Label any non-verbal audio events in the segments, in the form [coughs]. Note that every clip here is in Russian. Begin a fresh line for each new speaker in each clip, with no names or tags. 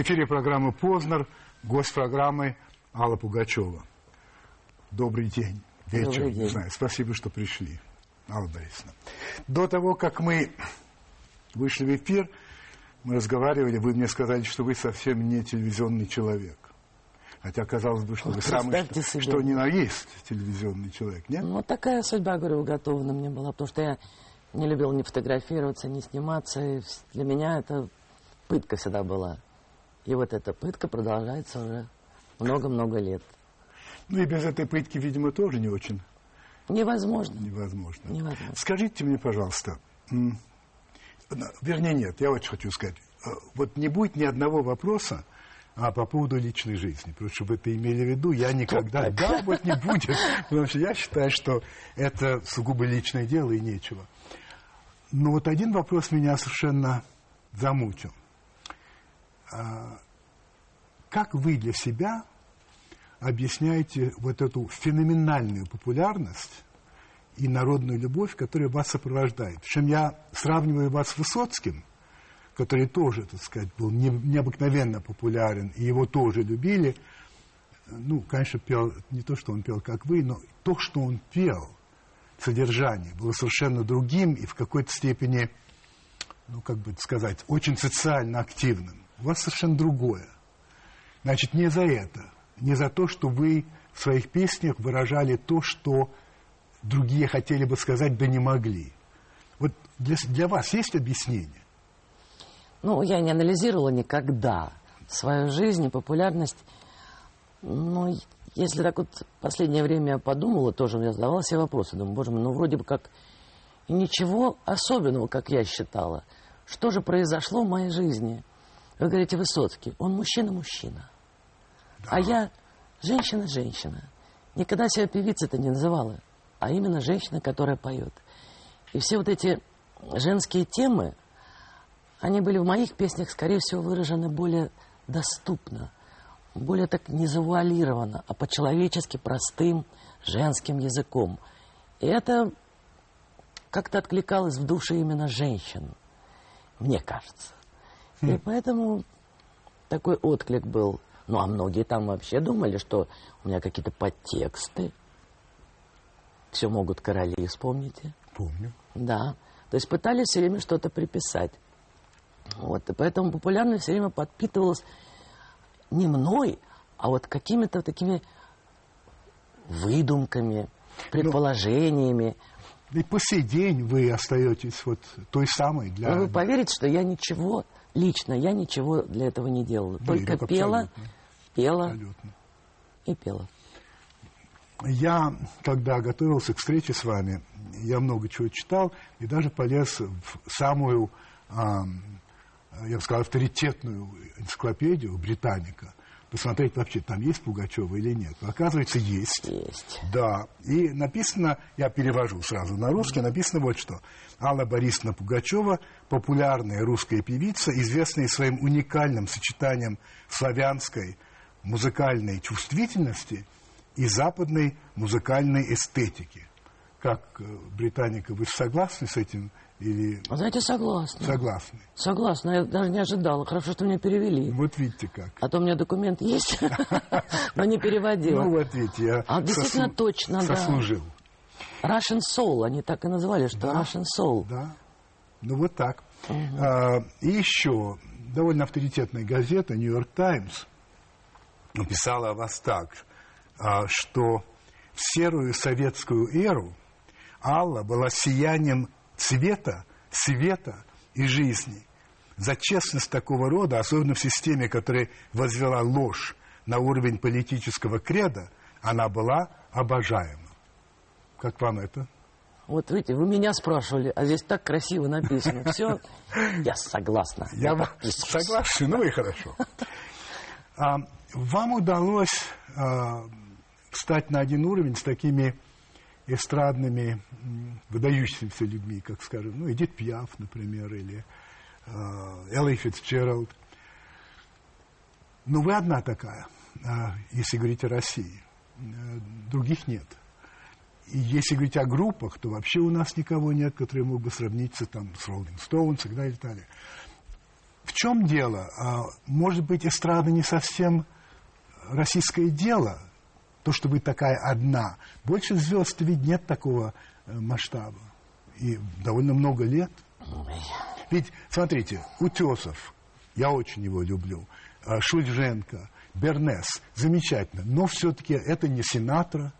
эфире программы «Познер». Гость программы Алла Пугачева. Добрый день. Вечер.
Добрый день.
Не знаю. Спасибо, что пришли, Алла Борисовна. До того, как мы вышли в эфир, мы разговаривали, вы мне сказали, что вы совсем не телевизионный человек. Хотя казалось бы, что
Вот
вы самый, что,
себе.
что ни на есть телевизионный человек, нет?
Ну, такая судьба, говорю, уготована мне была, потому что я не любила ни фотографироваться, ни сниматься. И для меня это пытка всегда была. И вот эта пытка продолжается уже много-много лет.
Ну и без этой пытки, видимо, тоже не очень
Невозможно.
невозможно.
Невозможно.
Скажите мне, пожалуйста, вернее, нет, я очень хочу сказать, э, вот не будет ни одного вопроса а, по поводу личной жизни, потому что вы это имели в виду, я никогда,
так?
да, вот не будет, [laughs] потому что я считаю, что это сугубо личное дело и нечего. Но вот один вопрос меня совершенно замучил. Как вы для себя объясняете вот эту феноменальную популярность и народную любовь, которая вас сопровождает. Причем я сравниваю вас с Высоцким, который тоже, так сказать, был не- необыкновенно популярен, и его тоже любили. Ну, конечно, пел не то, что он пел, как вы, но то, что он пел, содержание, было совершенно другим и в какой-то степени, ну, как бы сказать, очень социально активным. У вас совершенно другое. Значит, не за это, не за то, что вы в своих песнях выражали то, что другие хотели бы сказать, да не могли. Вот для, для вас есть объяснение?
Ну, я не анализировала никогда свою жизнь и популярность. Но если так вот последнее время я подумала, тоже я задавала себе вопросы. Думаю, боже мой, ну вроде бы как ничего особенного, как я считала. Что же произошло в моей жизни? Вы говорите, Высоцкий, он мужчина-мужчина. А я женщина-женщина. Никогда себя певицей-то не называла, а именно женщина, которая поет. И все вот эти женские темы, они были в моих песнях, скорее всего, выражены более доступно, более так не завуалированно, а по-человечески простым женским языком. И это как-то откликалось в душе именно женщин, мне кажется. И поэтому такой отклик был. Ну, а многие там вообще думали, что у меня какие-то подтексты. Все могут короли, вспомните.
Помню.
Да. То есть пытались все время что-то приписать. Вот. И поэтому популярность все время подпитывалась не мной, а вот какими-то такими выдумками, предположениями.
И по сей день вы остаетесь вот той самой для...
Но вы поверите, что я ничего, лично я ничего для этого не делала. Только
это
пела,
абсолютно.
Пела и пела.
Я, когда готовился к встрече с вами, я много чего читал и даже полез в самую, ам, я бы сказал, авторитетную энциклопедию Британика, посмотреть вообще, там есть Пугачева или нет. Оказывается, есть.
Есть.
Да, и написано, я перевожу сразу на русский, написано вот что. Алла Борисовна Пугачева, популярная русская певица, известная своим уникальным сочетанием славянской музыкальной чувствительности и западной музыкальной эстетики. Как э, британика, вы согласны с этим или
А знаете, согласна.
согласны?
Согласна, я даже не ожидала. Хорошо, что меня перевели.
Вот видите как.
А то у меня документ есть, [laughs] но не переводила.
Ну вот видите, я
А действительно точно, да.
сослужил.
Russian Soul, они так и называли, что. Russian Soul.
Да. Ну вот так. А, и еще довольно авторитетная газета Нью-Йорк Таймс написала о вас так, а, что в серую советскую эру Алла была сиянием цвета, света и жизни. За честность такого рода, особенно в системе, которая возвела ложь на уровень политического креда, она была обожаема. Как вам это?
Вот видите, вы меня спрашивали, а здесь так красиво написано. Все, [laughs] я согласна.
Я
подписываюсь.
согласен, ну и хорошо. А, вам удалось а, встать на один уровень с такими эстрадными, выдающимися людьми, как, скажем, ну, Эдит Пьяф, например, или а, Элли Фицджеральд. Но вы одна такая, а, если говорить о России. Э, Других нет. И если говорить о группах, то вообще у нас никого нет, которые мог бы сравниться там, с так далее, и так далее. В чем дело? А, может быть, эстрада не совсем российское дело, то, что вы такая одна. Больше звезд ведь нет такого э, масштаба. И довольно много лет. Ведь, смотрите, Утесов, я очень его люблю, а, Шульженко, Бернес, замечательно. Но все-таки это не Синатра,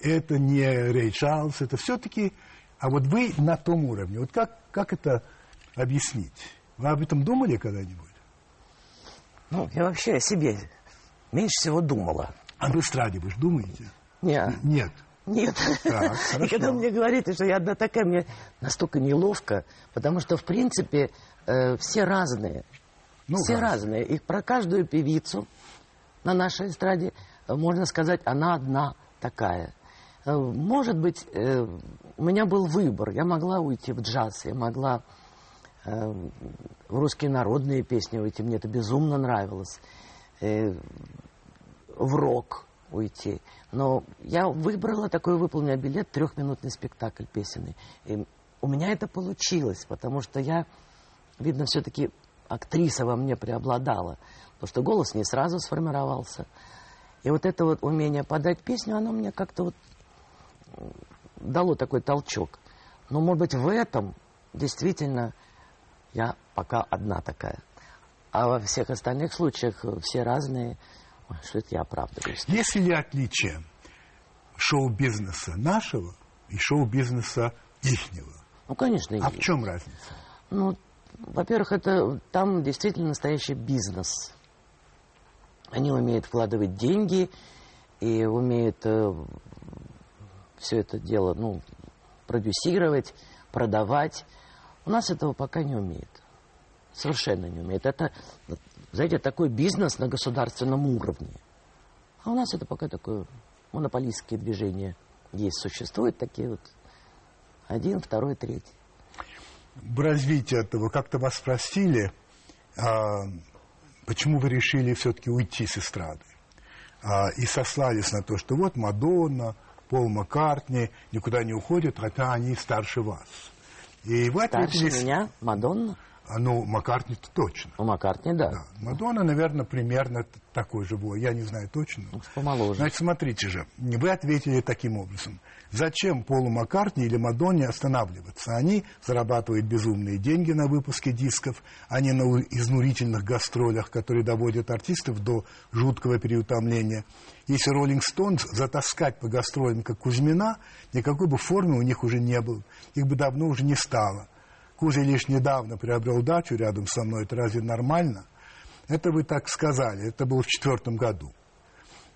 это не Рей Чарльз, это все-таки... А вот вы на том уровне. Вот как, как это объяснить? Вы об этом думали когда-нибудь?
Ну, я вообще о себе меньше всего думала.
А в эстраде вы же думаете?
Нет.
Нет.
Нет. Так, [laughs] И когда мне говорите, что я одна такая, мне настолько неловко, потому что, в принципе, э, все разные. Ну, все раз. разные. И про каждую певицу на нашей эстраде, э, можно сказать, она одна такая. Э, может быть, э, у меня был выбор. Я могла уйти в джаз, я могла э, русские народные песни уйти. Мне это безумно нравилось. Э, в рок уйти. Но я выбрала такой выполненный билет, трехминутный спектакль песенный. И у меня это получилось, потому что я, видно, все-таки актриса во мне преобладала. Потому что голос не сразу сформировался. И вот это вот умение подать песню, оно мне как-то вот дало такой толчок. Но, может быть, в этом действительно я пока одна такая. А во всех остальных случаях все разные. Ой, что это я оправдываюсь?
Есть ли отличие шоу-бизнеса нашего и шоу-бизнеса ихнего?
Ну, конечно,
А есть. в чем разница?
Ну, во-первых, это там действительно настоящий бизнес. Они умеют вкладывать деньги и умеют э, все это дело ну, продюсировать, продавать. У нас этого пока не умеет. Совершенно не умеет. Это, знаете, такой бизнес на государственном уровне. А у нас это пока такое монополистские движения есть, существуют такие вот. Один, второй, третий.
В развитии этого как-то вас спросили, а, почему вы решили все-таки уйти с эстрады? А, и сослались на то, что вот Мадонна, Пол Маккартни никуда не уходят, хотя они старше вас.
И ответили... Старше меня? Мадонна?
А, ну, Маккартни-то точно.
У Маккартни, да. да.
Мадонна, наверное, примерно такой же был. Я не знаю точно.
Ну, помоложе.
Значит, смотрите же. Вы ответили таким образом. Зачем Полу Маккартни или Мадонне останавливаться? Они зарабатывают безумные деньги на выпуске дисков, они на изнурительных гастролях, которые доводят артистов до жуткого переутомления. Если Роллинг Стоунс затаскать по гастролям, как Кузьмина, никакой бы формы у них уже не было. Их бы давно уже не стало. Кузя лишь недавно приобрел дачу рядом со мной. Это разве нормально? Это вы так сказали. Это было в четвертом году.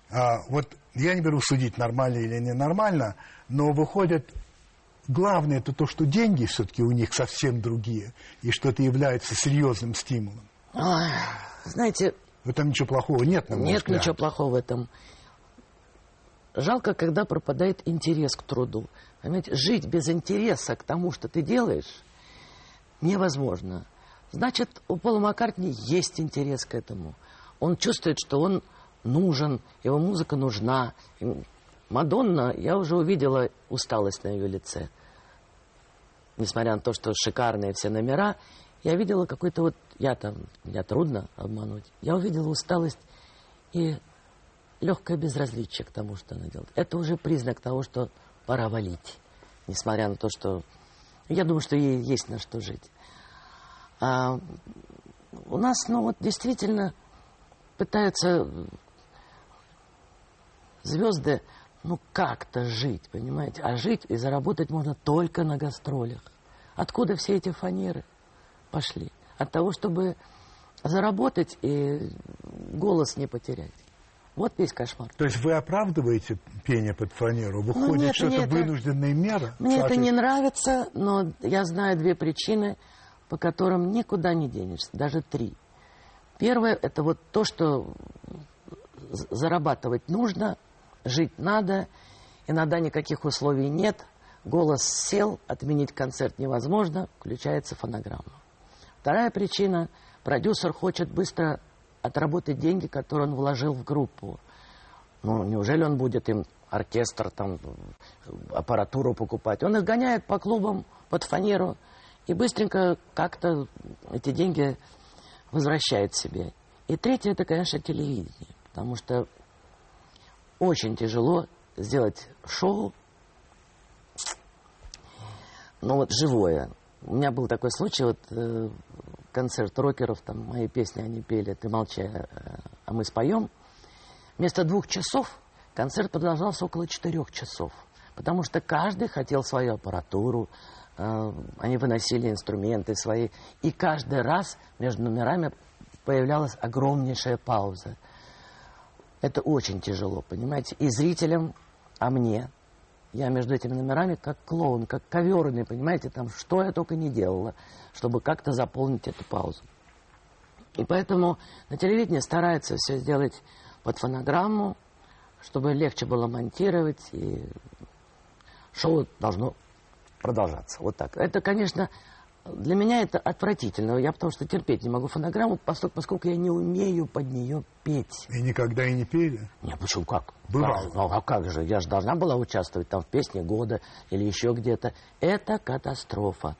А, вот я не беру судить, нормально или ненормально, но выходит, главное это то, что деньги все-таки у них совсем другие, и что это является серьезным стимулом.
Ой, знаете...
В этом ничего плохого нет, на мой
Нет
взгляд.
ничего плохого в этом. Жалко, когда пропадает интерес к труду. Понимаете, жить без интереса к тому, что ты делаешь, невозможно. Значит, у Пола Маккартни есть интерес к этому. Он чувствует, что он нужен, его музыка нужна. Мадонна, я уже увидела усталость на ее лице. Несмотря на то, что шикарные все номера, я видела какой-то вот... Я там... Меня трудно обмануть. Я увидела усталость и легкое безразличие к тому, что она делает. Это уже признак того, что пора валить. Несмотря на то, что... Я думаю, что ей есть на что жить. А у нас, ну вот, действительно пытаются звезды, ну, как-то жить, понимаете? А жить и заработать можно только на гастролях. Откуда все эти фанеры пошли? От того, чтобы заработать и голос не потерять. Вот весь кошмар.
То есть вы оправдываете пение под фанеру? Ну, Выходит, ну, нет, что это вынужденная мера?
Мне это не нравится, но я знаю две причины – по которым никуда не денешься, даже три. Первое – это вот то, что зарабатывать нужно, жить надо, иногда никаких условий нет, голос сел, отменить концерт невозможно, включается фонограмма. Вторая причина – продюсер хочет быстро отработать деньги, которые он вложил в группу. Ну, неужели он будет им оркестр, там, аппаратуру покупать? Он их гоняет по клубам под фанеру – и быстренько как-то эти деньги возвращает себе. И третье, это, конечно, телевидение. Потому что очень тяжело сделать шоу, ну вот живое. У меня был такой случай, вот э, концерт рокеров, там мои песни они пели, ты молчи, а мы споем. Вместо двух часов концерт продолжался около четырех часов. Потому что каждый хотел свою аппаратуру, они выносили инструменты свои. И каждый раз между номерами появлялась огромнейшая пауза. Это очень тяжело, понимаете? И зрителям, а мне. Я между этими номерами как клоун, как коверный, понимаете? Там что я только не делала, чтобы как-то заполнить эту паузу. И поэтому на телевидении старается все сделать под фонограмму, чтобы легче было монтировать, и шоу должно продолжаться. Вот так. Это, конечно, для меня это отвратительно. Я потому что терпеть не могу фонограмму, поскольку, поскольку я не умею под нее петь.
И никогда и не пели?
Нет, почему как?
Бывало.
Как? Ну, а как же? Я же должна была участвовать там в песне года или еще где-то. Это катастрофа.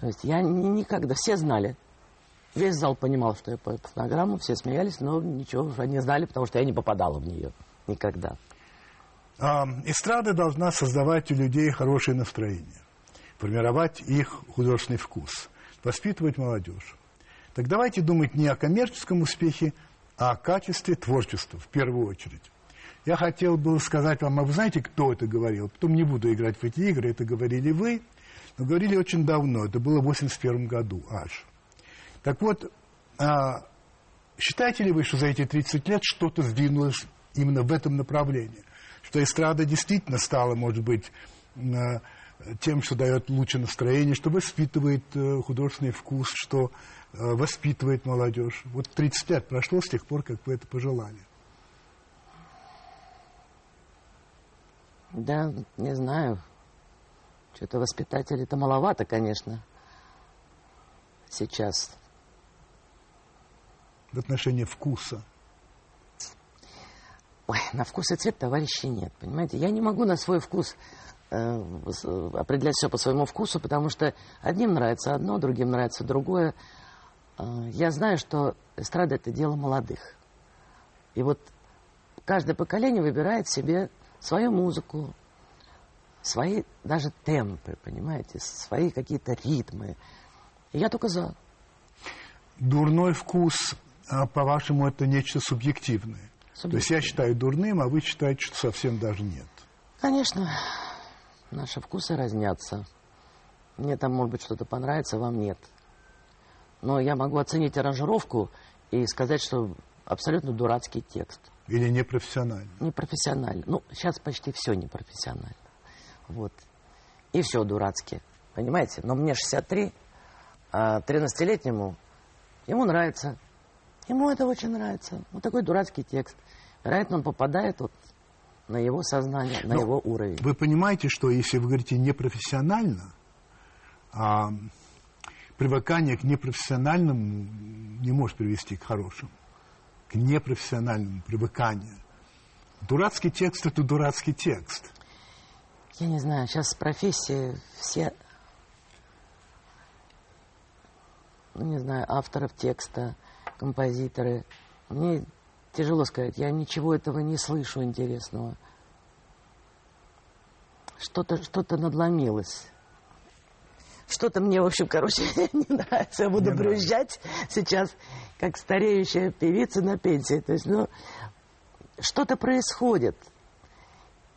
То есть я ни, никогда... Все знали. Весь зал понимал, что я по фонограмму, все смеялись, но ничего уже не знали, потому что я не попадала в нее никогда.
Эстрада должна создавать у людей хорошее настроение формировать их художественный вкус, воспитывать молодежь. Так давайте думать не о коммерческом успехе, а о качестве творчества в первую очередь. Я хотел бы сказать вам, а вы знаете, кто это говорил? Потом не буду играть в эти игры, это говорили вы, но говорили очень давно, это было в 81 году аж. Так вот, а, считаете ли вы, что за эти 30 лет что-то сдвинулось именно в этом направлении? Что эстрада действительно стала, может быть, тем, что дает лучшее настроение, что воспитывает э, художественный вкус, что э, воспитывает молодежь. Вот 30 лет прошло с тех пор, как вы это пожелали.
Да, не знаю. Что-то воспитателей-то маловато, конечно, сейчас.
В отношении вкуса.
Ой, на вкус и цвет товарищей нет, понимаете? Я не могу на свой вкус Э, определять все по своему вкусу, потому что одним нравится одно, другим нравится другое. Э, я знаю, что эстрада – это дело молодых. И вот каждое поколение выбирает себе свою музыку, свои даже темпы, понимаете, свои какие-то ритмы. И я только за.
Дурной вкус, а, по-вашему, это нечто субъективное. То есть я считаю дурным, а вы считаете, что совсем даже нет.
Конечно. Наши вкусы разнятся. Мне там, может быть, что-то понравится, вам нет. Но я могу оценить аранжировку и сказать, что абсолютно дурацкий текст.
Или непрофессионально.
Непрофессионально. Ну, сейчас почти все непрофессионально. Вот. И все дурацкие. Понимаете? Но мне 63, а 13-летнему ему нравится. Ему это очень нравится. Вот такой дурацкий текст. Вероятно, он попадает вот на его сознание, на Но его уровень.
Вы понимаете, что если вы говорите непрофессионально, а, привыкание к непрофессиональному не может привести к хорошему. К непрофессиональному привыканию. Дурацкий текст – это дурацкий текст.
Я не знаю, сейчас профессии все, ну, не знаю, авторов текста, композиторы. Мне Тяжело сказать, я ничего этого не слышу интересного. Что-то что надломилось. Что-то мне, в общем, короче, [laughs] не нравится. Я буду не брюзжать сейчас, как стареющая певица на пенсии. То есть, ну, что-то происходит.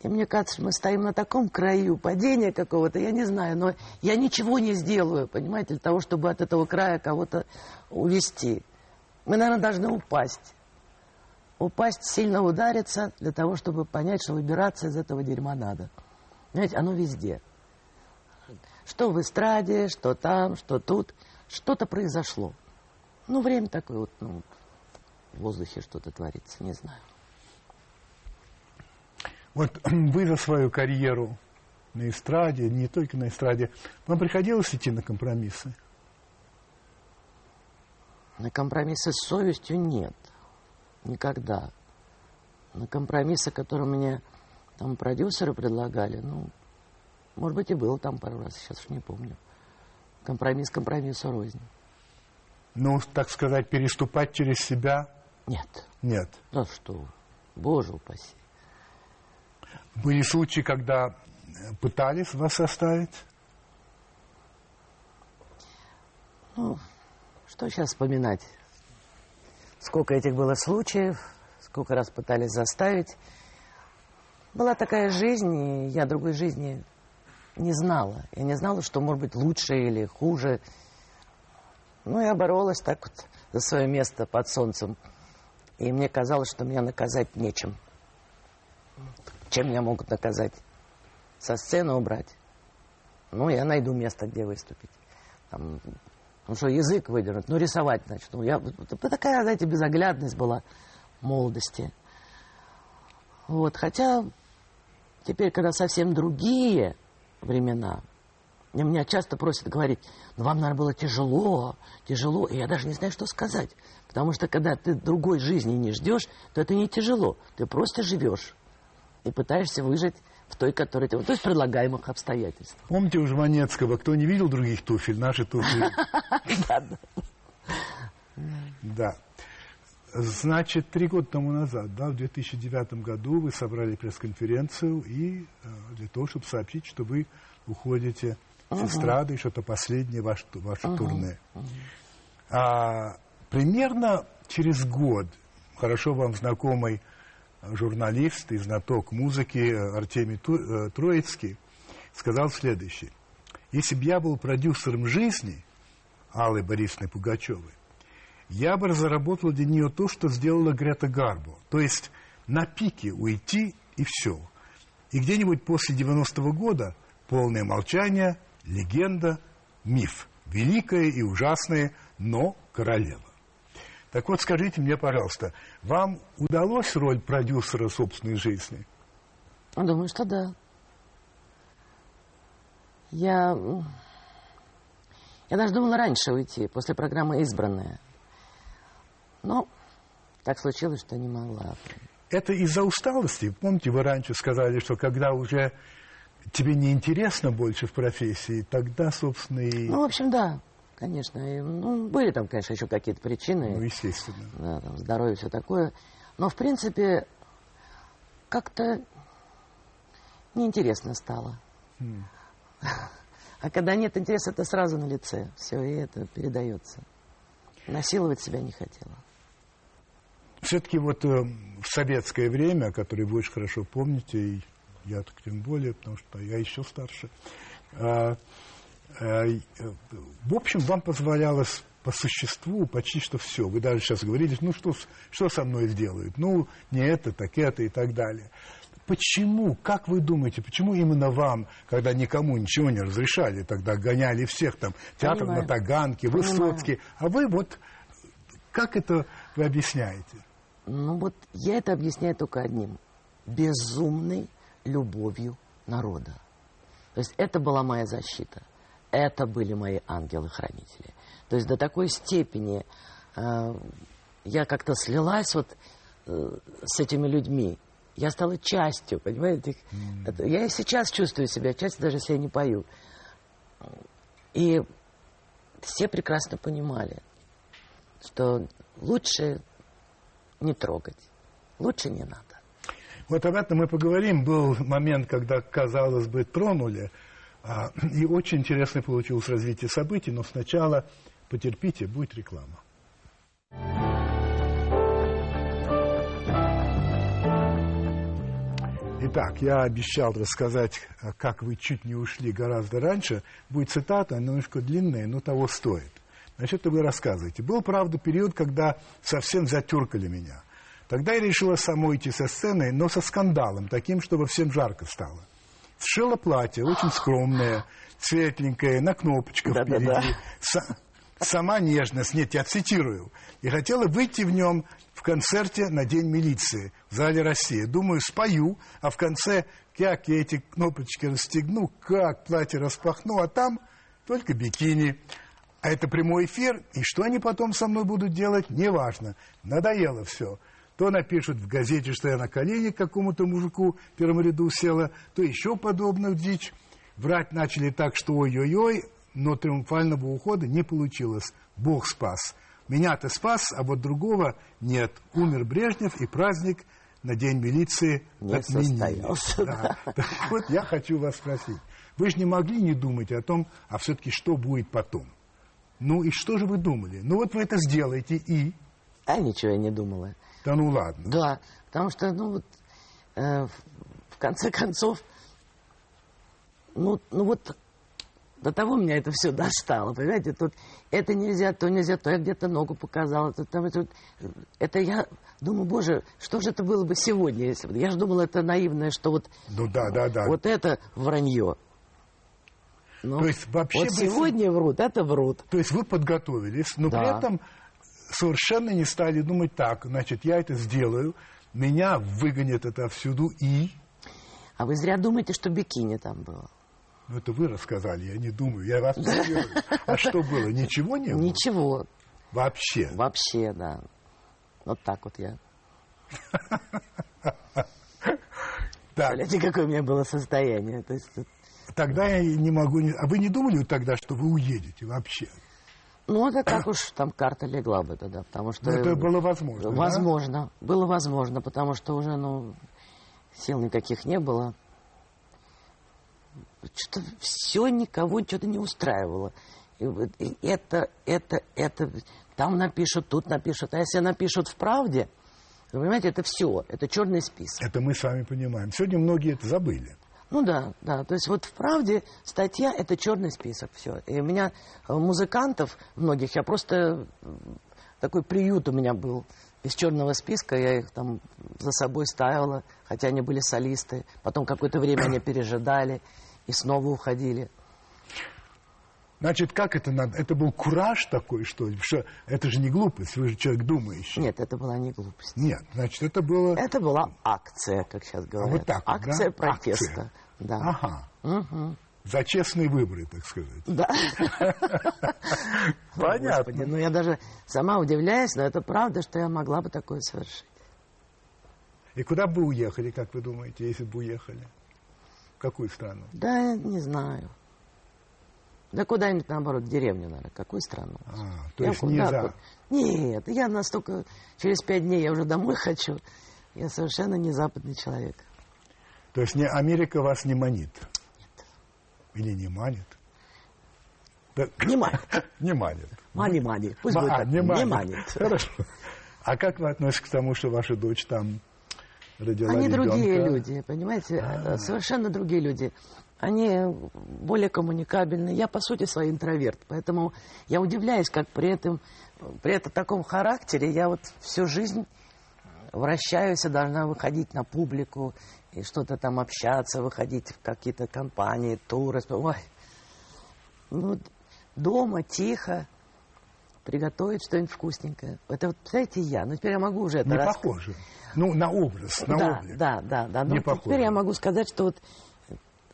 И мне кажется, мы стоим на таком краю падения какого-то, я не знаю, но я ничего не сделаю, понимаете, для того, чтобы от этого края кого-то увести. Мы, наверное, должны упасть упасть, сильно удариться, для того, чтобы понять, что выбираться из этого дерьма надо. Знаете, оно везде. Что в эстраде, что там, что тут. Что-то произошло. Ну, время такое вот, ну, в воздухе что-то творится, не знаю.
Вот [clears throat] вы за свою карьеру на эстраде, не только на эстраде, вам приходилось идти на компромиссы?
На компромиссы с совестью нет. Никогда. На компромиссы, которые мне там продюсеры предлагали, ну, может быть, и было там пару раз, сейчас уж не помню. Компромисс компромиссу рознь.
ну, так сказать, переступать через себя?
Нет.
Нет.
Ну что боже упаси.
Были случаи, когда э, пытались вас оставить?
Ну, что сейчас вспоминать? Сколько этих было случаев, сколько раз пытались заставить. Была такая жизнь, и я другой жизни не знала. Я не знала, что может быть лучше или хуже. Ну, я боролась так вот за свое место под солнцем. И мне казалось, что меня наказать нечем. Чем меня могут наказать? Со сцены убрать? Ну, я найду место, где выступить. Там, ну что, язык выдернуть, ну рисовать значит. Ну, я, такая, знаете, безоглядность была молодости. Вот, хотя теперь, когда совсем другие времена, меня часто просят говорить, ну вам, наверное, было тяжело, тяжело, и я даже не знаю, что сказать. Потому что когда ты другой жизни не ждешь, то это не тяжело. Ты просто живешь и пытаешься выжить в той, которая тебе... То есть предлагаемых обстоятельств.
Помните у Жванецкого, кто не видел других туфель, наши туфли? [laughs] Да. Значит, три года тому назад, да, в 2009 году вы собрали пресс-конференцию и э, для того, чтобы сообщить, что вы уходите с эстрады, и что это последнее ваше, ваше турне. А, примерно через год хорошо вам знакомый журналист и знаток музыки Артемий э, Троицкий сказал следующее. Если бы я был продюсером жизни Аллы Борисовны Пугачевой, я бы разработал для нее то, что сделала Грета Гарбо. То есть на пике уйти и все. И где-нибудь после 90-го года полное молчание, легенда, миф. Великая и ужасная, но королева. Так вот, скажите мне, пожалуйста, вам удалось роль продюсера собственной жизни?
Думаю, что да. Я... Я даже думала раньше уйти, после программы «Избранная». Но так случилось, что не могла.
Это из-за усталости? Помните, вы раньше сказали, что когда уже тебе не интересно больше в профессии, тогда, собственно, и...
Ну, в общем, да. Конечно. И, ну, были там, конечно, еще какие-то причины.
Ну, естественно.
Да, там, здоровье, все такое. Но, в принципе, как-то неинтересно стало. Mm. А когда нет интереса, это сразу на лице. Все, и это передается. Насиловать себя не хотела.
Все-таки вот э, в советское время, которое вы очень хорошо помните, и я так тем более, потому что я еще старше, э, Э, в общем, вам позволялось по существу почти что все. Вы даже сейчас говорили, ну что, что со мной сделают? Ну, не это, так это и так далее. Почему, как вы думаете, почему именно вам, когда никому ничего не разрешали, тогда гоняли всех там, театр Понимаю. на Таганке, Высоцкий, а вы вот, как это вы объясняете?
Ну вот я это объясняю только одним. Безумной любовью народа. То есть это была моя защита – это были мои ангелы-хранители. То есть до такой степени э, я как-то слилась вот э, с этими людьми. Я стала частью, понимаете? Mm. Это, я и сейчас чувствую себя частью, даже если я не пою. И все прекрасно понимали, что лучше не трогать, лучше не надо.
Вот об этом мы поговорим. Был момент, когда, казалось бы, тронули [clears throat] и очень интересно получилось развитие событий, но сначала потерпите, будет реклама. Итак, я обещал рассказать, а, как вы чуть не ушли гораздо раньше. Будет цитата, немножко длинная, но того стоит. Значит, это вы рассказываете. Был, правда, период, когда совсем затюркали меня. Тогда я решила самой идти со сцены, но со скандалом, таким, чтобы всем жарко стало. Сшила платье, очень скромное, светленькое, на кнопочках да, впереди. Да, да. Сама нежность, нет, я цитирую. И хотела выйти в нем в концерте на День милиции в зале России. Думаю, спою, а в конце, как я эти кнопочки расстегну, как платье распахну, а там только бикини. А это прямой эфир, и что они потом со мной будут делать, неважно. Надоело все то напишут в газете, что я на колени к какому-то мужику в первом ряду села, то еще подобную дичь. Врать начали так, что ой-ой-ой, но триумфального ухода не получилось. Бог спас. Меня-то спас, а вот другого нет. Умер Брежнев, и праздник на День милиции
Не
отменили. Да. [laughs] Так вот, я хочу вас спросить. Вы же не могли не думать о том, а все-таки что будет потом? Ну и что же вы думали? Ну вот вы это сделаете и...
А ничего я не думала.
Да ну ладно.
Да, потому что, ну вот, э, в- конце концов, ну, ну вот до того меня это все достало, понимаете, тут это нельзя, то нельзя, то я где-то ногу показала, то там, это, это я думаю, боже, что же это было бы сегодня, если бы, я же думала, это наивное, что вот,
Ну да, да, да.
вот это вранье. Ну,
То есть вообще
вот
бы-
сегодня врут, это врут.
То есть вы подготовились, но
Да.
при этом совершенно не стали думать так, значит, я это сделаю, меня выгонят отовсюду и...
А вы зря думаете, что бикини там было.
Ну, это вы рассказали, я не думаю, я вас цитирую. А что было? Ничего не было?
Ничего,
Вообще.
вообще, да. Вот так вот я. Представляете, какое у меня было состояние.
Тогда я не могу... не- А вы не думали тогда, что вы уедете вообще?
Ну, это как уж там карта легла бы тогда, потому что...
Ну, это было возможно, да?
Возможно. Было возможно, потому что уже, ну, сил никаких не было. Что-то все никого что-то не устраивало. И и это, это, это... Там напишут, тут напишут. А если напишут в правде, вы понимаете, это все. Это черный список.
Это мы с вами понимаем. Сегодня многие это забыли.
Ну да, да. То есть вот в правде статья это черный список. Все. И у меня э, музыкантов многих, я просто такой приют у меня был из черного списка, я их там за собой ставила, хотя они были солисты. Потом какое-то время они пережидали и снова уходили.
Значит, как это надо? Это был кураж такой, что, что это же не глупость, вы же человек думающий.
Нет, это была не глупость.
Нет, значит, это было...
Это была акция, как сейчас говорят.
вот так
акция
да?
протеста.
Акция.
Да.
Ага.
Мгм.
За честные выборы, так сказать.
Да. [laughs]
Понятно.
Господи, ну я даже сама удивляюсь, но это правда, что я могла бы такое совершить.
И куда бы уехали, как вы думаете, если бы уехали? В какую страну?
Да, не знаю. Да куда-нибудь, наоборот, в деревню, наверное. Какую страну?
А, то
Я
есть
куда-
за...
Нет, я настолько... Через пять дней я уже домой [laughs] хочу. Я совершенно не западный человек.
То есть не Америка вас не манит? Или не манит? Да,
Не манит. [laughs]
Не манит.
Мани-мани. Пусть
Ма-
будет
а,
так. не манит.
Хорошо. А как вы относитесь к тому, что ваша дочь там родила
Они
ребенка?
другие люди, понимаете?
А.
Совершенно другие люди. Они более коммуникабельны. Я, по сути, свой интроверт. Поэтому я удивляюсь, как при этом, при этом таком характере я вот всю жизнь вращаюсь и должна выходить на публику и что-то там общаться, выходить в какие-то компании, туры. Ой. Ну, дома тихо приготовить что-нибудь вкусненькое. Это вот, знаете, я. Но теперь я могу уже это
Не
рассказать.
похоже. Ну, на образ, на
да,
облик.
да, да, да.
Не
Но
похоже.
теперь я могу сказать, что вот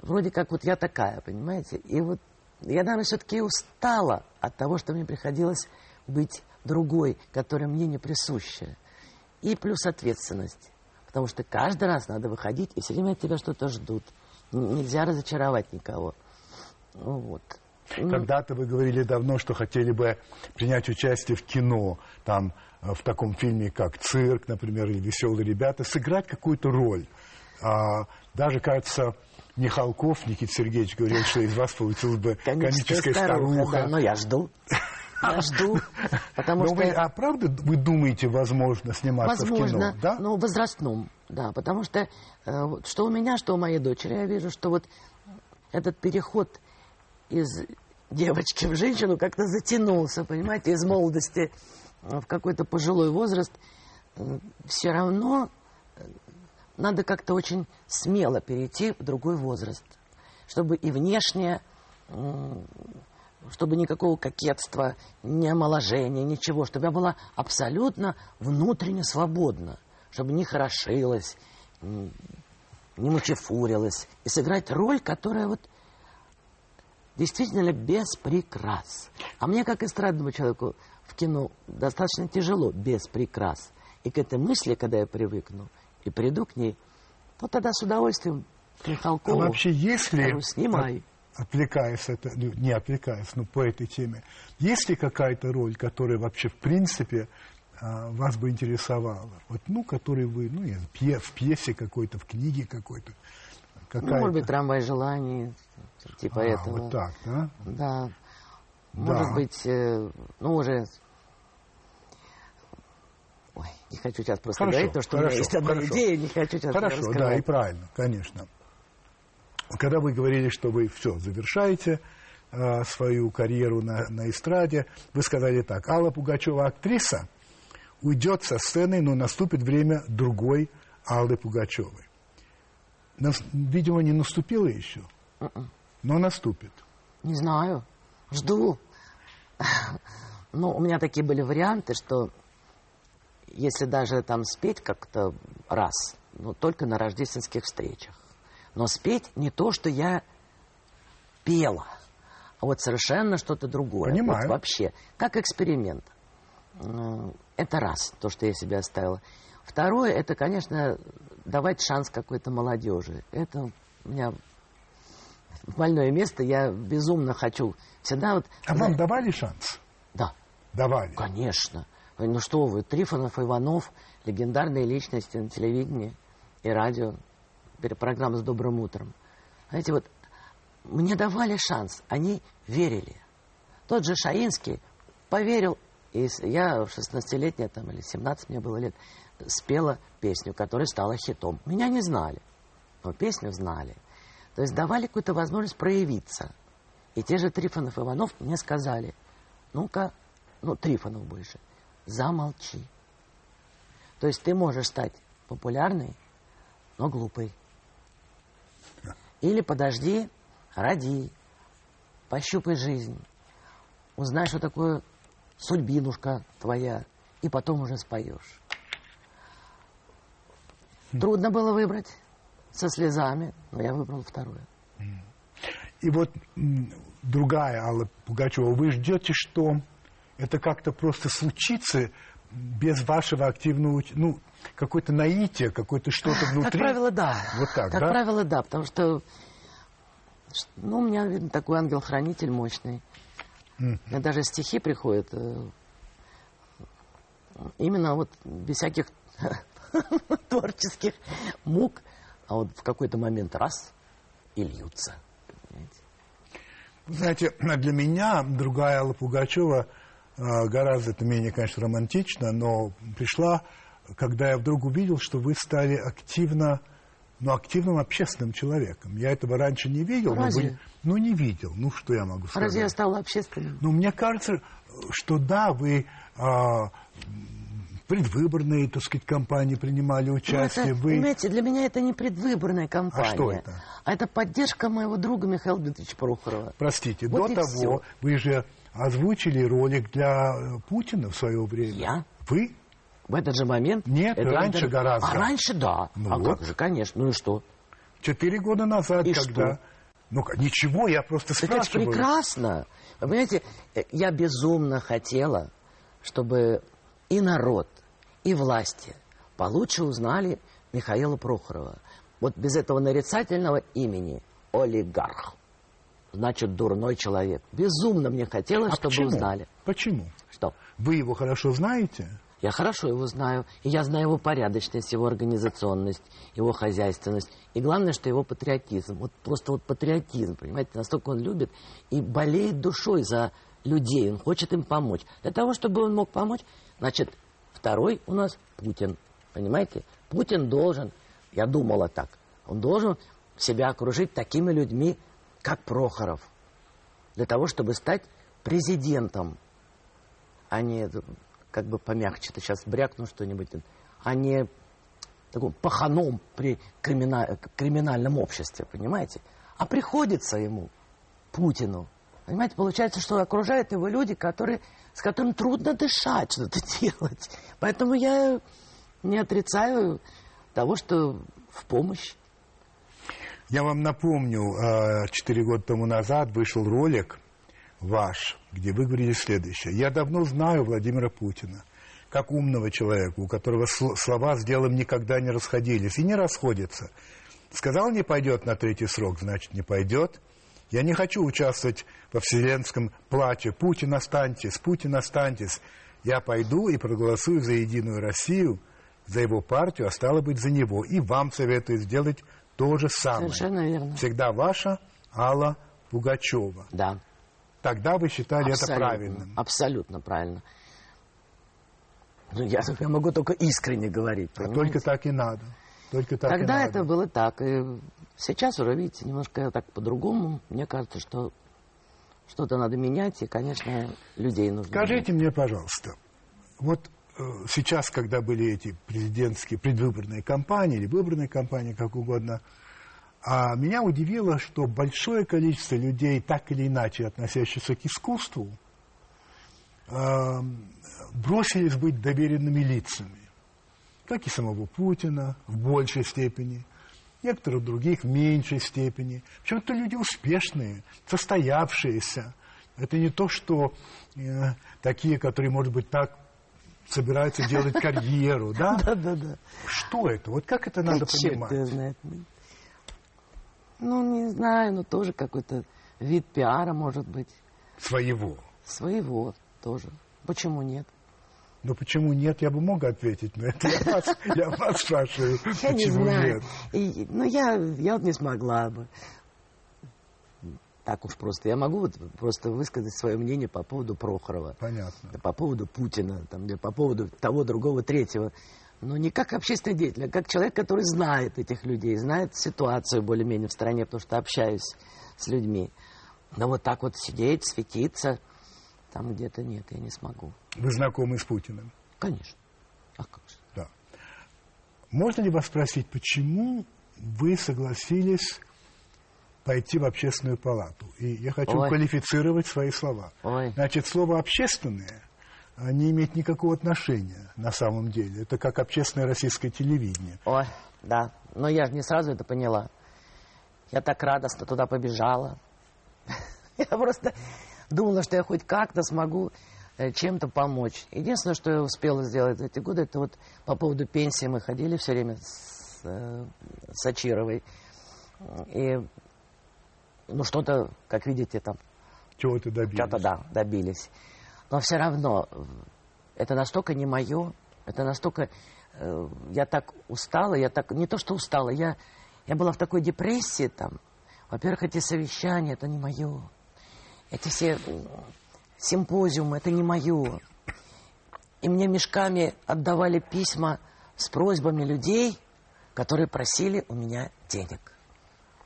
вроде как вот я такая, понимаете? И вот я, наверное, все-таки устала от того, что мне приходилось быть другой, которая мне не присуща. И плюс ответственность. Потому что каждый раз надо выходить, и все время от тебя что-то ждут. Нельзя разочаровать никого. Ну Вот. Ну,
Когда-то вы говорили давно, что хотели бы принять участие в кино, там, э, в таком фильме, как «Цирк», например, или «Веселые ребята», сыграть какую-то роль. А, даже, кажется, Михалков, Никита Сергеевич, говорил, что из вас получилась бы комическая, старуха.
да, но я жду. Я жду, потому
Но
что...
вы, а правда вы думаете, возможно, сниматься в
Возможно,
кино? Да?
но возрастном, да, потому что э, что у меня, что у моей дочери, я вижу, что вот этот переход из девочки в женщину как-то затянулся, понимаете, из молодости э, в какой-то пожилой возраст. Все равно э, надо как-то очень смело перейти в другой возраст, чтобы и внешне чтобы никакого кокетства, ни омоложения, ничего, чтобы я была абсолютно внутренне свободна, чтобы не хорошилась, не мучефурилась, и сыграть роль, которая вот действительно без прикрас. А мне, как эстрадному человеку, в кино достаточно тяжело без прикрас. И к этой мысли, когда я привыкну и приду к ней, то тогда с удовольствием
А
Михалкову
вообще, если...
снимай.
отвлекаясь, это, ну, не отвлекаясь, но по этой теме, есть ли какая-то роль, которая вообще в принципе а, вас бы интересовала? Вот, ну, который вы, ну, в пьесе какой-то, в книге какой-то.
Ну, может быть, трамвай желаний, типа
а,
этого.
вот так, да?
Да. Может да. быть, э, ну, уже Ой, не хочу сейчас просто хорошо, говорить, потому что хорошо, у меня есть одна хорошо. идея, не хочу сейчас
Хорошо, да, и правильно, конечно. Когда вы говорили, что вы все завершаете э, свою карьеру на, на эстраде, вы сказали так, Алла Пугачева актриса, уйдет со сцены, но наступит время другой Аллы Пугачевой. Нас, видимо, не наступило еще, м-м. но наступит.
Не знаю, жду. [laughs] Ну, у меня такие были варианты, что если даже там спеть как-то раз, ну, только на рождественских встречах. Но спеть не то, что я пела, а вот совершенно что-то другое.
Понимаю.
Вот вообще, как эксперимент. Это раз, то, что я себе оставила. Второе, это, конечно, давать шанс какой-то молодежи. Это у меня больное место, я безумно хочу. Всегда вот...
А вам давали шанс?
Да.
Давали?
Конечно. Ну что вы, Трифонов, Иванов, легендарные личности на телевидении и радио, программа «С добрым утром». Знаете, вот мне давали шанс, они верили. Тот же Шаинский поверил, и я 16-летняя, там, или 17 мне было лет, спела песню, которая стала хитом. Меня не знали, но песню знали. То есть давали какую-то возможность проявиться. И те же Трифонов Иванов мне сказали, ну-ка, ну, Трифонов больше – замолчи. То есть ты можешь стать популярной, но глупой. Или подожди, роди, пощупай жизнь, узнай, что такое судьбинушка твоя, и потом уже споешь. Трудно было выбрать со слезами, но я выбрал второе.
И вот другая Алла Пугачева, вы ждете, что это как-то просто случится без вашего активного, ну, какое-то наитие, какое-то что-то внутри.
Как правило, да.
Вот так,
как
да?
правило, да, потому что, ну, у меня, видно, такой ангел-хранитель мощный. Mm. Мне даже стихи приходят э, именно вот без всяких [laughs] творческих мук, а вот в какой-то момент раз и льются.
Знаете, для меня другая Алла Пугачева – гораздо это менее, конечно, романтично, но пришла, когда я вдруг увидел, что вы стали активно, ну, активным общественным человеком. Я этого раньше не видел.
Разве?
Но вы, ну, не видел. Ну, что я могу сказать?
Разве я стала общественным?
Ну, мне кажется, что да, вы а, предвыборные, так сказать, кампании принимали ну, участие. Ну, это,
вы... Понимаете, для меня это не предвыборная кампания.
А что это?
А это поддержка моего друга Михаила Дмитриевича Прохорова.
Простите, вот до того все. вы же озвучили ролик для Путина в свое время.
Я?
Вы?
В этот же момент?
Нет, это раньше интер... гораздо.
А раньше, да.
Ну
а
вот.
как же, конечно. Ну и что?
Четыре года назад,
и
когда...
Что?
Ну, ничего, я просто спрашиваю.
Это прекрасно. Вы понимаете, э, я безумно хотела, чтобы и народ, и власти получше узнали Михаила Прохорова. Вот без этого нарицательного имени олигарх значит дурной человек. Безумно мне хотелось,
а
чтобы
почему?
узнали.
Почему?
Что?
Вы его хорошо знаете?
Я хорошо его знаю. И я знаю его порядочность, его организационность, его хозяйственность. И главное, что его патриотизм. Вот просто вот патриотизм, понимаете, настолько он любит и болеет душой за людей. Он хочет им помочь. Для того, чтобы он мог помочь, значит, второй у нас Путин. Понимаете? Путин должен, я думала так, он должен себя окружить такими людьми, как Прохоров, для того, чтобы стать президентом, а не, как бы помягче, ты сейчас брякну что-нибудь, а не таком паханом при кримина... криминальном обществе, понимаете? А приходится ему, Путину, понимаете, получается, что окружают его люди, которые, с которыми трудно дышать, что-то [laughs] делать. Поэтому я не отрицаю того, что в помощь.
Я вам напомню, а, четыре года тому назад вышел ролик ваш, где вы говорили следующее. Я давно знаю Владимира Путина как умного человека, у которого слова с делом никогда не расходились и не расходятся. Сказал, не пойдет на третий срок, значит, не пойдет. Я не хочу участвовать во вселенском плаче «Путин останьтесь, Путин останьтесь». Я пойду и проголосую за «Единую Россию», за его партию, а стало быть, за него. И вам советую сделать то же самое.
Совершенно верно.
Всегда ваша Алла Пугачева.
Да.
Тогда вы считали это
Абсолютно.
правильным.
Абсолютно правильно. Ну, я, я могу только искренне говорить.
А
понимаете?
только так и надо. Только так и
Тогда
надо.
это было так. И сейчас уже, видите, немножко так по-другому. Мне кажется, что что-то надо менять, и, конечно, людей нужно менять.
Скажите мне, пожалуйста, вот сейчас, когда были эти президентские предвыборные кампании или выборные кампании, как угодно, а меня удивило, что большое количество людей, так или иначе относящихся к искусству, э, бросились быть доверенными лицами, как и самого Путина в большей степени, некоторых других в меньшей степени. Причем это люди успешные, состоявшиеся. Это не то, что э, такие, которые, может быть, так собираются делать карьеру, да? [laughs]
Да-да-да.
Что это? Вот как это надо
Да черт
понимать?
его знает. Ну, не знаю, но тоже какой-то вид пиара, может быть.
Своего.
Своего тоже. Почему нет?
Но почему нет, я бы мог ответить на это. Я вас, я вас спрашиваю,
Я не
почему
знаю.
нет.
И, ну, я, я вот не смогла бы. Так уж просто. Я могу вот просто высказать свое мнение по поводу Прохорова.
Понятно.
Да по поводу Путина, там, или по поводу того, другого, третьего. Но не как общественный деятель, а как человек, который знает этих людей, знает ситуацию более-менее в стране, потому что общаюсь с людьми. Но вот так вот сидеть, светиться, там где-то нет, я не смогу.
Вы знакомы с Путиным?
Конечно. А как же?
Да. Можно ли вас спросить, почему вы согласились пойти в общественную палату? И я хочу
Ой.
квалифицировать свои слова.
Ой.
Значит, слово «общественное» не имеет никакого отношения на самом деле. Это как общественное российское телевидение.
Ой, да. Но я же не сразу это поняла. Я так радостно туда побежала. [laughs] Я просто думала, что я хоть как-то смогу э, чем-то помочь. Единственное, что я успела сделать за эти годы, это вот по поводу пенсии мы ходили все время с, э, с Ачировой. И, ну, что-то, как видите, там
Чего ты добились?
что-то, да, добились. Но все равно э, это настолько не мое, это настолько... э, я так устала, я так... Не то, что устала, я, я была в такой депрессии там. Во-первых, эти совещания, это не мое. Эти все м, симпозиумы, это не мое. И мне мешками отдавали письма с просьбами людей, которые просили у меня денег.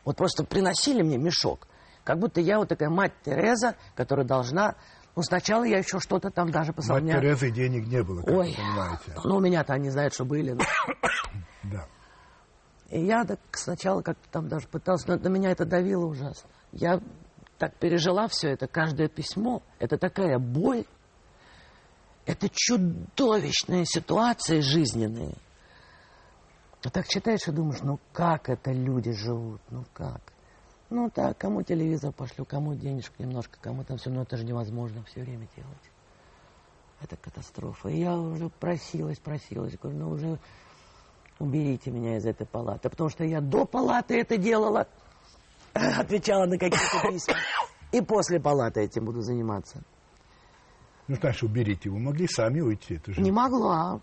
Вот просто приносили мне мешок. Как будто я вот такая мать Тереза, которая должна... Ну, сначала я еще что-то там даже
Мать
посмотрела.
Терезы денег не было, как
Ой,
вы понимаете.
ну, у меня-то они знают, что были. ну. [coughs]
Да.
И я так сначала как-то там даже пыталась, но на меня это давило ужасно. Я так пережила все это, каждое письмо. Это такая боль. Это чудовищные ситуации жизненные. А так читаешь и думаешь, ну как это люди живут, ну как? Ну так, кому телевизор пошлю, кому денежку немножко, кому там все, но это же невозможно все время делать. Это катастрофа. И я уже просилась, просилась, говорю, ну уже уберите меня из этой палаты. Потому что я до палаты это делала, [laughs] отвечала на какие-то письма. И после палаты этим буду заниматься.
Ну, значит, уберите. Вы могли сами уйти. Это же...
Не могла.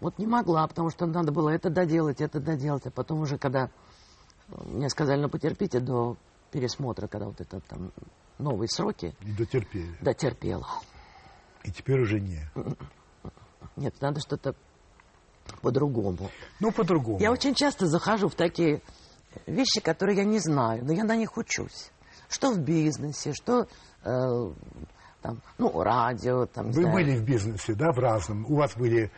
Вот не могла, потому что надо было это доделать, это доделать. А потом уже, когда мне сказали, ну потерпите до пересмотра, когда вот это там новые сроки,
И дотерпели.
дотерпела.
И теперь уже не.
Нет, надо что-то по-другому.
Ну, по-другому.
Я очень часто захожу в такие вещи, которые я не знаю, но я на них учусь. Что в бизнесе, что э, там, ну, радио, там,
Вы
знаю.
были в бизнесе, да, в разном. У вас были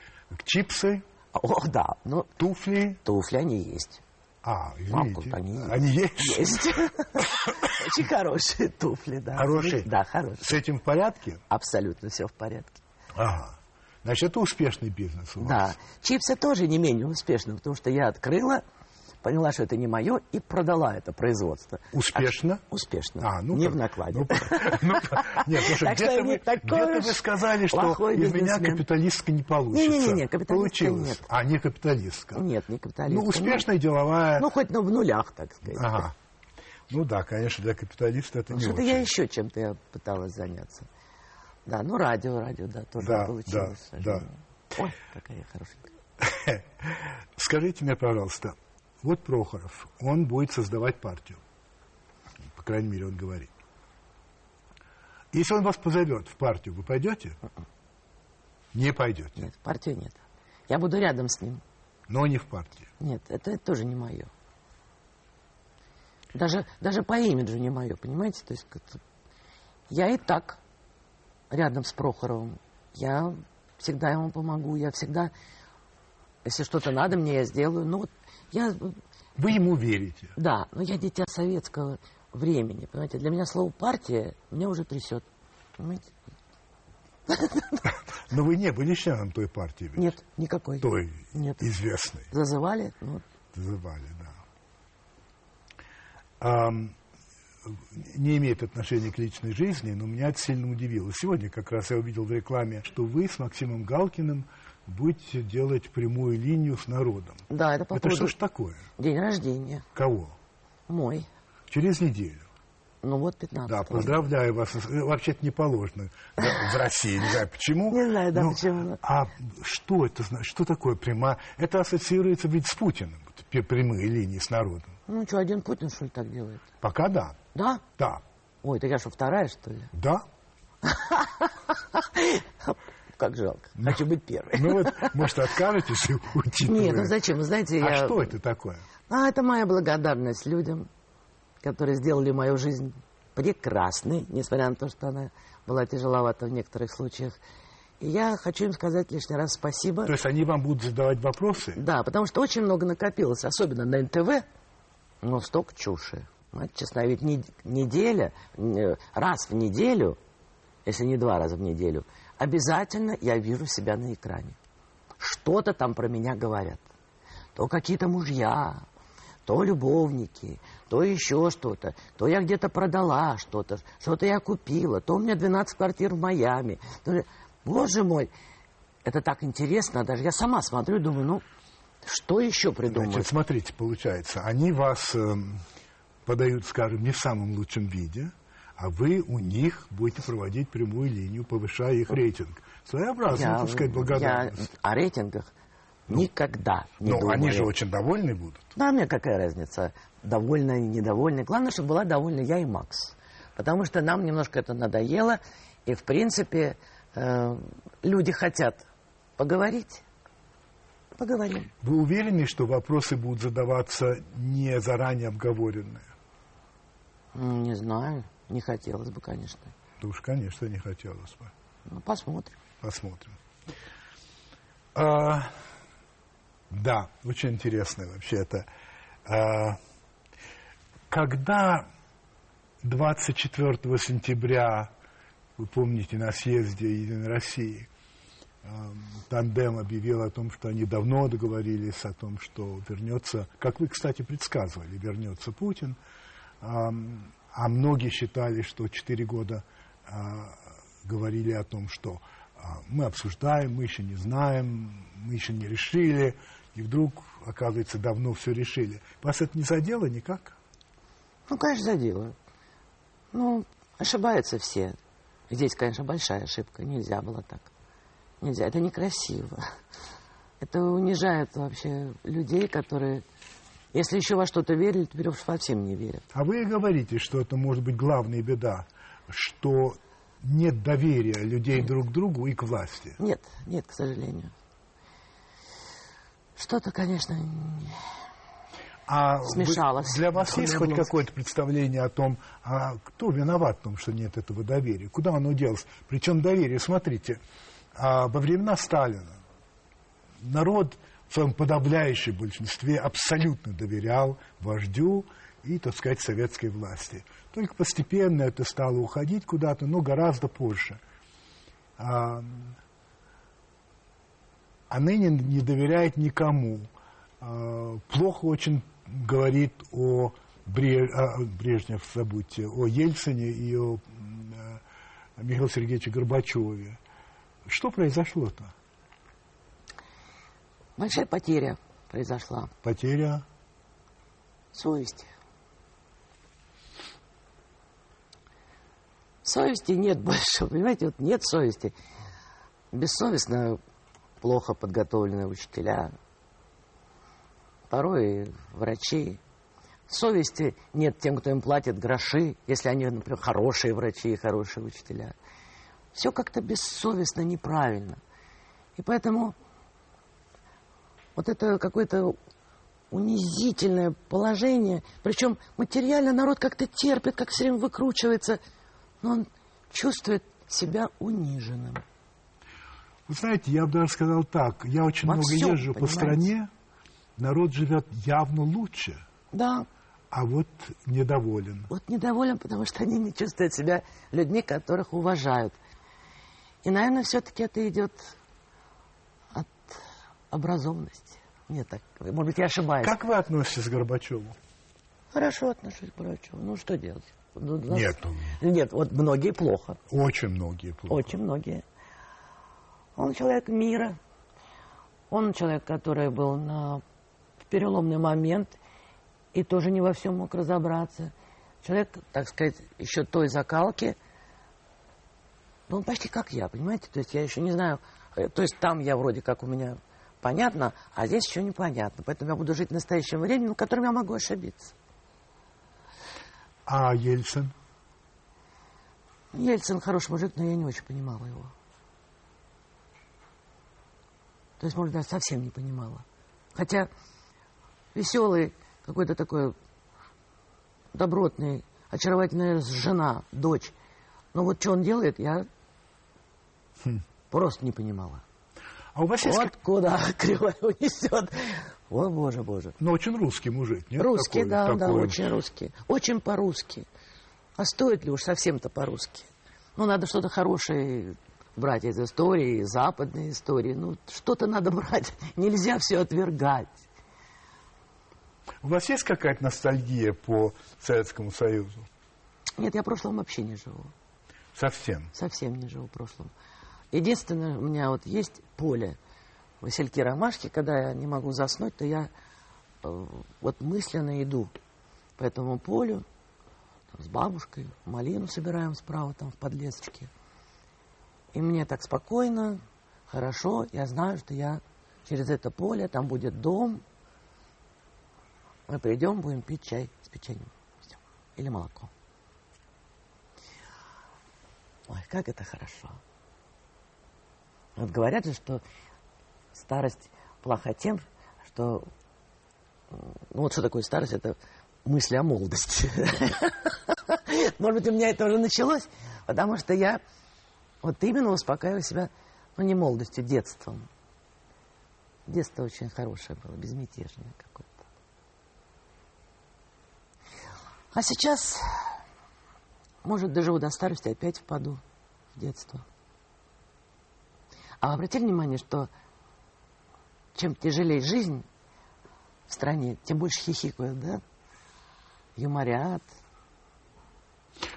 чипсы,
О, да, ну,
туфли.
туфли они есть.
А, извините.
они.
Они есть?
Есть. [laughs] Очень хорошие туфли, да.
Хорошие?
Да, хорошие.
С этим в порядке?
Абсолютно все в порядке.
Ага. Значит, это успешный бизнес у
Да.
вас.
Чипсы тоже не менее успешны, потому что я открыла, поняла, что это не мое, и продала это производство.
Успешно?
А, успешно.
А, ну
не в накладе.
Ну, ну, нет, слушай, где-то вы, сказали, что из меня капиталистка не получится.
Не-не-не, капиталистка
Получилось.
нет.
А, не капиталистка.
Нет, не капиталист.
Ну, успешная деловая...
Ну, хоть ну, в нулях, так сказать.
Ага. Ну да, конечно, для капиталиста это не
Что-то я еще чем-то я пыталась заняться. Да, ну радио, радио, да, тоже
Да,
получилось.
да, да.
Ой, какая я хорошенькая. [laughs]
Скажите мне, пожалуйста, вот Прохоров, он будет создавать партию. По крайней мере, он говорит. Если он вас позовет в партию, вы пойдете? Не пойдете.
Нет, в партию нет. Я буду рядом с ним.
Но не в партии.
Нет, это тоже не мое. Даже, даже по имиджу не мое, понимаете? То есть я и так рядом с Прохоровым. Я всегда ему помогу, я всегда, если что-то надо мне, я сделаю. Ну вот я,
Вы ему верите.
да, но я дитя советского времени, понимаете? Для меня слово партия меня уже трясет. Понимаете? [laughs]
Но вы не были членом той партии, ведь?
Нет, никакой.
Той
Нет.
известной.
Зазывали, ну,
Называли, да. Ам, не имеет отношения к личной жизни, но меня это сильно удивило. Сегодня как раз я увидел в рекламе, что вы с Максимом Галкиным будете делать прямую линию с народом.
да, это по
это что ж такое?
день рождения
Кого?
мой.
Через неделю.
Ну вот 15
Да, поздравляю вас. Вообще-то не положено в России. Не знаю почему.
Не знаю, да, почему.
А что это значит? Что такое прямая? Это ассоциируется ведь с Путиным. Прямые линии с народом.
Ну что, один Путин, что ли, так делает?
Пока да.
Да?
Да.
Ой, так я что, вторая, что ли?
Да. [laughs]
Как жалко. Хочу быть первой.
Ну вот, [laughs] может, откажетесь и уйти?
Нет, ну зачем? Вы знаете,
А
я...
что это такое?
А, это моя благодарность людям, которые сделали мою жизнь прекрасной, несмотря на то, что она была тяжеловата в некоторых случаях. И я хочу им сказать лишний раз спасибо.
То есть они вам будут задавать вопросы?
Да, потому что очень много накопилось, особенно на НТВ, но столько чуши. Знаете, честно, ведь не- неделя, раз в неделю, если не два раза в неделю, обязательно я вижу себя на экране. Что-то там про меня говорят. То какие-то мужья, то любовники, то еще что-то, то я где-то продала что-то, что-то я купила, то у меня 12 квартир в Майами. То Боже мой, это так интересно, даже я сама смотрю и думаю, ну, что еще придумать?
Значит, смотрите, получается, они вас эм, подают, скажем, не в самом лучшем виде, а вы у них будете проводить прямую линию, повышая их рейтинг. Своеобразная, так сказать, благодарность.
я о рейтингах никогда не
Но. Ну, они же очень довольны будут.
Да, мне какая разница, довольна и недовольна. Главное, чтобы была довольна я и Макс. Потому что нам немножко это надоело. И, в принципе, э, люди хотят поговорить. Поговорим.
Вы уверены, что вопросы будут задаваться не заранее обговоренные?
Не знаю, не хотелось бы, конечно.
Да уж, конечно, не хотелось бы.
Ну, посмотрим.
Посмотрим. А, да, очень интересно вообще это. А, когда 24 сентября, вы помните, на съезде Единой России, эм, Тандем объявил о том, что они давно договорились о том, что вернется, как вы, кстати, предсказывали, вернется Путин. А многие считали, что 4 года а, говорили о том, что а, мы обсуждаем, мы еще не знаем, мы еще не решили, и вдруг, оказывается, давно все решили. Вас это не задело никак?
Ну, конечно, задело. Ну, ошибаются все. Здесь, конечно, большая ошибка. Нельзя было так. Нельзя. Это некрасиво. [laughs] Это унижает вообще людей, которые, если еще во что-то верили, теперь уж совсем не верят.
А вы говорите, что это может быть главная беда, что нет доверия людей друг к другу и к власти.
Нет, нет, к сожалению. Что-то, конечно, не-
А
Смешалось.
для вас есть хоть какое-то представление о том, а кто виноват в том, что нет этого доверия? Куда оно делось? Причем доверие, смотрите, а, во времена Сталина народ в своем подавляющем большинстве абсолютно доверял вождю и, так сказать, советской власти. Только постепенно это стало уходить куда-то, но гораздо позже. А, а ныне не доверяет никому. А, Плохо очень говорит о Бре- а, Брежнев, забудьте, о Ельцине и о м, э, Михаиле Сергеевиче Горбачеве. Что произошло-то?
Большая потеря произошла.
Потеря
Совести. совести нет [laughs] больше. Понимаете, вот нет совести. Бессовестно плохо подготовленные учителя, порой врачи. Совести нет тем, кто им платит гроши, если они, например, хорошие врачи и хорошие учителя. Все как-то бессовестно, неправильно. И поэтому вот это какое-то унизительное положение, причем материально народ как-то терпит, как все время выкручивается, но он чувствует себя униженным.
Вы знаете, я бы даже сказал так, я очень
Во
много
всем,
езжу по
понимаете?
стране, народ живет явно лучше,
Да,
а вот недоволен.
вот недоволен, потому что они не чувствуют себя людьми, которых уважают. И, наверное, все-таки это идет образованности. Мне так, может быть, я ошибаюсь.
Как вы относитесь к Горбачеву?
Хорошо отношусь к Горбачеву. Ну, что делать? Ну, нас-
Нет,
Нет, вот многие плохо.
очень многие плохо.
Очень многие. Он человек мира. Он человек, который был на переломный момент и тоже не во всем мог разобраться. Человек, так сказать, еще той закалки. Ну, он почти как я, понимаете? То есть я еще не знаю. э, То есть там я вроде как у меня понятно, а здесь еще непонятно. Поэтому я буду жить настоящим временем, в котором я могу ошибиться.
А Ельцин?
Ельцин хороший мужик, но я не очень понимала его. То есть, может, даже совсем не понимала. Хотя веселый, какой-то такой добротный, очаровательная жена, дочь. Но вот что он делает, я просто не понимала.
А у вас есть...
Вот куда [laughs] кривая унесет. О, боже, боже.
Ну, очень русский мужик, нет?
Русский,
Такой-
да, да,
такой-
очень русский. Очень по-русски. А стоит ли уж совсем-то по-русски? Ну, надо что-то хорошее брать из истории, из западной истории. Ну, что-то надо [laughs] брать. Нельзя все отвергать.
У вас есть какая-то ностальгия по Советскому Союзу?
Нет, я в прошлом вообще не живу.
Совсем.
Совсем не живу в прошлом. Единственное, у меня вот есть поле васильки ромашки. Когда я не могу заснуть, то я э, вот мысленно иду по этому полю там, с бабушкой, малину собираем справа там в подлесочке. И мне так спокойно, хорошо, я знаю, что я через это поле, там будет дом, мы придем, будем пить чай с печеньем. Или молоко. Ой, как это хорошо. Вот говорят же, что старость плоха тем, что... Ну вот что такое старость? Это мысли о молодости. [laughs] Может быть, у меня это уже началось, потому что я вот именно успокаиваю себя, ну не молодостью, детством. Детство очень хорошее было, безмятежное какое-то. А сейчас, может, доживу до старости, опять впаду в детство. А обратили внимание, что чем тяжелее жизнь в стране, тем больше хихикают, да? Юморят.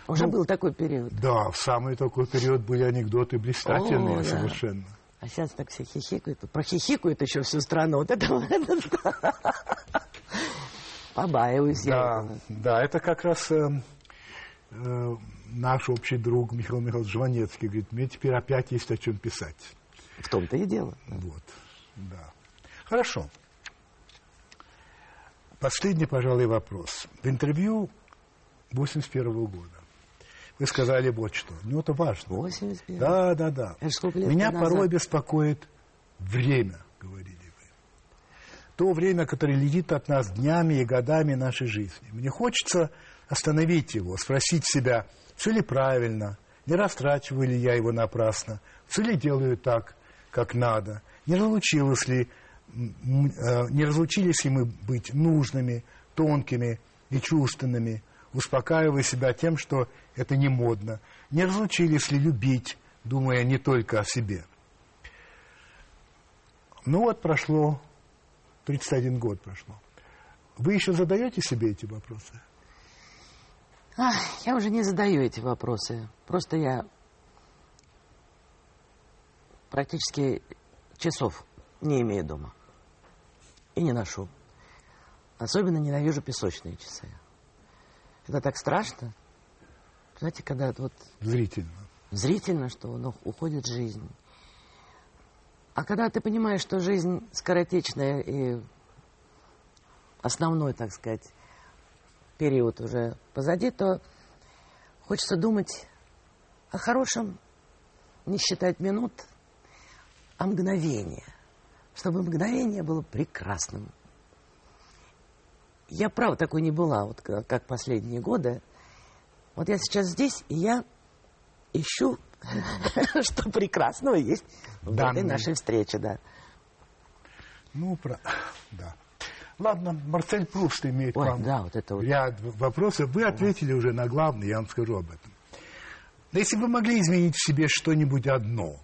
Уже
Ну,
был такой период.
Да, в самый такой период были анекдоты блистательные
О, да.
совершенно.
А сейчас так все хихикают. Прохихикают еще всю страну. Вот это вот. Побаиваюсь я.
Да,
этого.
да, это как раз э, э, наш общий друг Михаил Михайлович Жванецкий говорит, мне теперь опять есть о чем писать.
В том-то и дело.
Вот, да. Хорошо. Последний, пожалуй, вопрос. В интервью 81 года вы сказали вот что. Ну, это важно.
81.
Да, да, да. Меня
назад?
порой беспокоит время, говорили вы. То время, которое летит от нас днями и годами нашей жизни. Мне хочется остановить его, спросить себя, все ли правильно, не растрачиваю ли я его напрасно, все ли делаю так, как надо, не разлучилось ли, э, не разлучились ли мы быть нужными, тонкими и чувственными, успокаивая себя тем, что это не модно, не разлучились ли любить, думая не только о себе. Ну вот прошло, 31 год прошло. Вы еще задаете себе эти вопросы?
Ах, я уже не задаю эти вопросы. Просто я практически часов не имею дома. И не ношу. Особенно ненавижу песочные часы. Это так страшно. Знаете, когда вот
Зрительно.
зрительно, что ну, уходит жизнь. А когда ты понимаешь, что жизнь скоротечная и основной, так сказать, период уже позади, то хочется думать о хорошем, не считать минут, а мгновение. Чтобы мгновение было прекрасным. Я, правда, такой не была, вот как последние годы. Вот я сейчас здесь, и я ищу, [laughs] что прекрасного есть в этой
Данной.
нашей встрече, да.
Ну, про... да. Ладно, Марсель Пруст имеет
Ой,
вам
да, вот это вот.
ряд вопросов. Вы ответили уже на главный, я вам скажу об этом. Но если бы вы могли изменить в себе что-нибудь одно,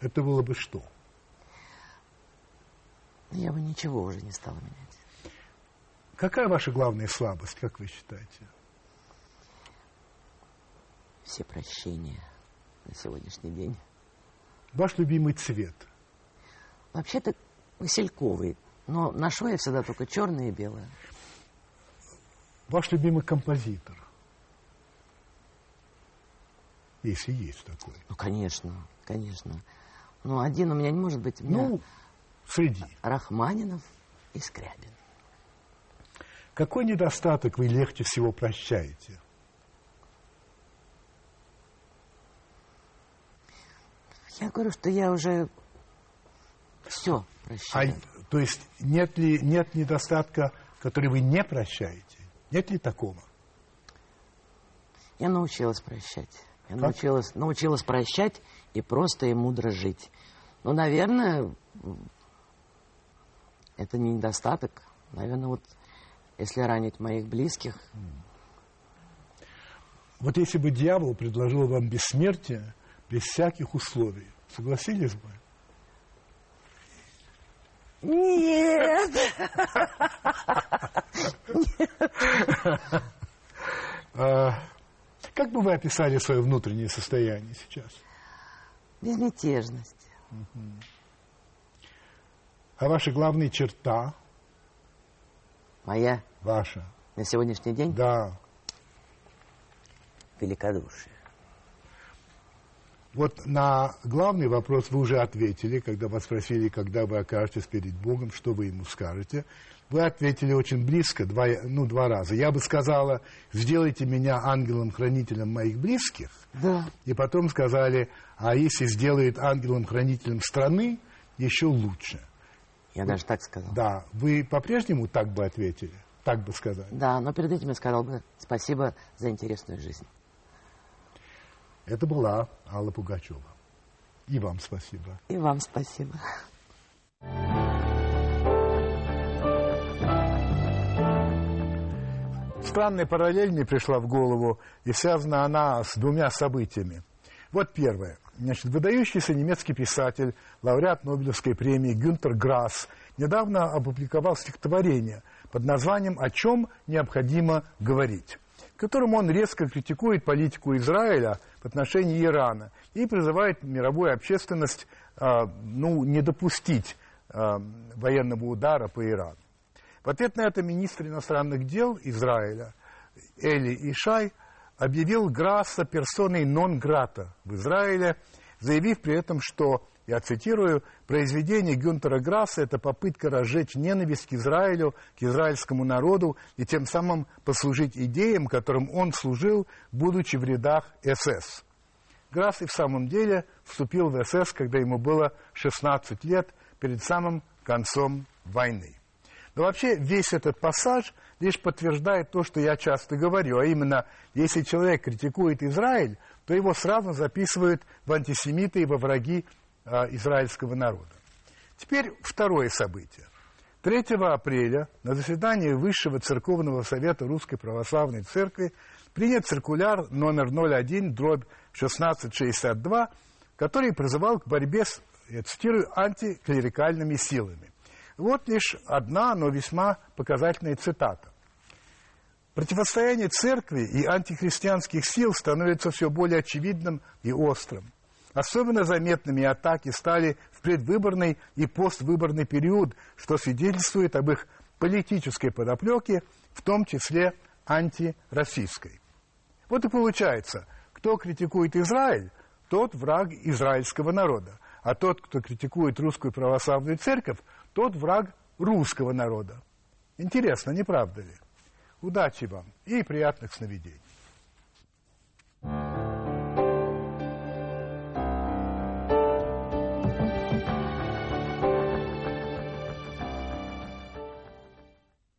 это было бы что?
Я бы ничего уже не стала менять.
Какая ваша главная слабость, как вы считаете?
Все прощения на сегодняшний день.
Ваш любимый цвет?
Вообще-то васильковый, но ношу я всегда только черное и белое.
Ваш любимый композитор? Если есть такой.
Ну, конечно, конечно. Но один у меня не может быть. У меня
Ну, среди.
Рахманинов и Скрябин.
Какой недостаток вы легче всего прощаете?
Я говорю, что я уже все
А,
прощаю.
то есть нет ли нет недостатка, который вы не прощаете? Нет ли такого?
Я научилась прощать. Я
Как?
научилась, научилась прощать и просто и мудро жить. Ну, наверное, это не недостаток. Наверное, вот если ранить моих близких,
Вот если бы дьявол предложил вам бессмертие без всяких условий, согласились бы?
Нет! [laughs]
А, как бы вы описали свое внутреннее состояние сейчас?
Безмятежность.
А ваша главная черта,
Моя
ваша,
на сегодняшний день
да,
великодушие.
Вот на главный вопрос вы уже ответили, когда вас спросили, когда вы окажетесь перед Богом, что вы ему скажете. Вы ответили очень близко, два, ну, два раза. Я бы сказала, сделайте меня ангелом-хранителем моих близких.
Да.
И потом сказали, а если сделает ангелом-хранителем страны, еще лучше.
Я даже так сказал.
Да, вы по-прежнему так бы ответили? Так бы сказали?
Да, но перед этим я сказал бы спасибо за интересную жизнь.
Это была Алла Пугачева. И вам спасибо.
И вам спасибо.
Странная параллель мне пришла в голову, и связана она с двумя событиями. Вот первое. Значит, выдающийся немецкий писатель, лауреат Нобелевской премии Гюнтер Грасс недавно опубликовал стихотворение под названием «О чем необходимо говорить», в котором он резко критикует политику Израиля в отношении Ирана и призывает мировую общественность а, ну, не допустить а, военного удара по Ирану. В ответ на это министр иностранных дел Израиля Эли Ишай объявил Грасса персоной нон-грата в Израиле, заявив при этом, что, я цитирую, произведение Гюнтера Грасса – это попытка разжечь ненависть к Израилю, к израильскому народу и тем самым послужить идеям, которым он служил, будучи в рядах СС. Грасс и в самом деле вступил в СС, когда ему было 16 лет, перед самым концом войны. Но вообще весь этот пассаж лишь подтверждает то, что я часто говорю, а именно, если человек критикует Израиль, то его сразу записывают в антисемиты и во враги а, израильского народа. Теперь второе событие. 3 апреля на заседании Высшего Церковного Совета Русской Православной Церкви принят циркуляр номер 01, дробь 1662, который призывал к борьбе с, я цитирую, антиклерикальными силами. Вот лишь одна, но весьма показательная цитата. Противостояние церкви и антихристианских сил становится все более очевидным и острым. Особенно заметными атаки стали в предвыборный и поствыборный период, что свидетельствует об их политической подоплеке, в том числе антироссийской. Вот и получается, кто критикует Израиль, тот враг израильского народа. А тот, кто критикует русскую православную церковь, тот враг русского народа. Интересно, не правда ли? Удачи вам и приятных сновидений.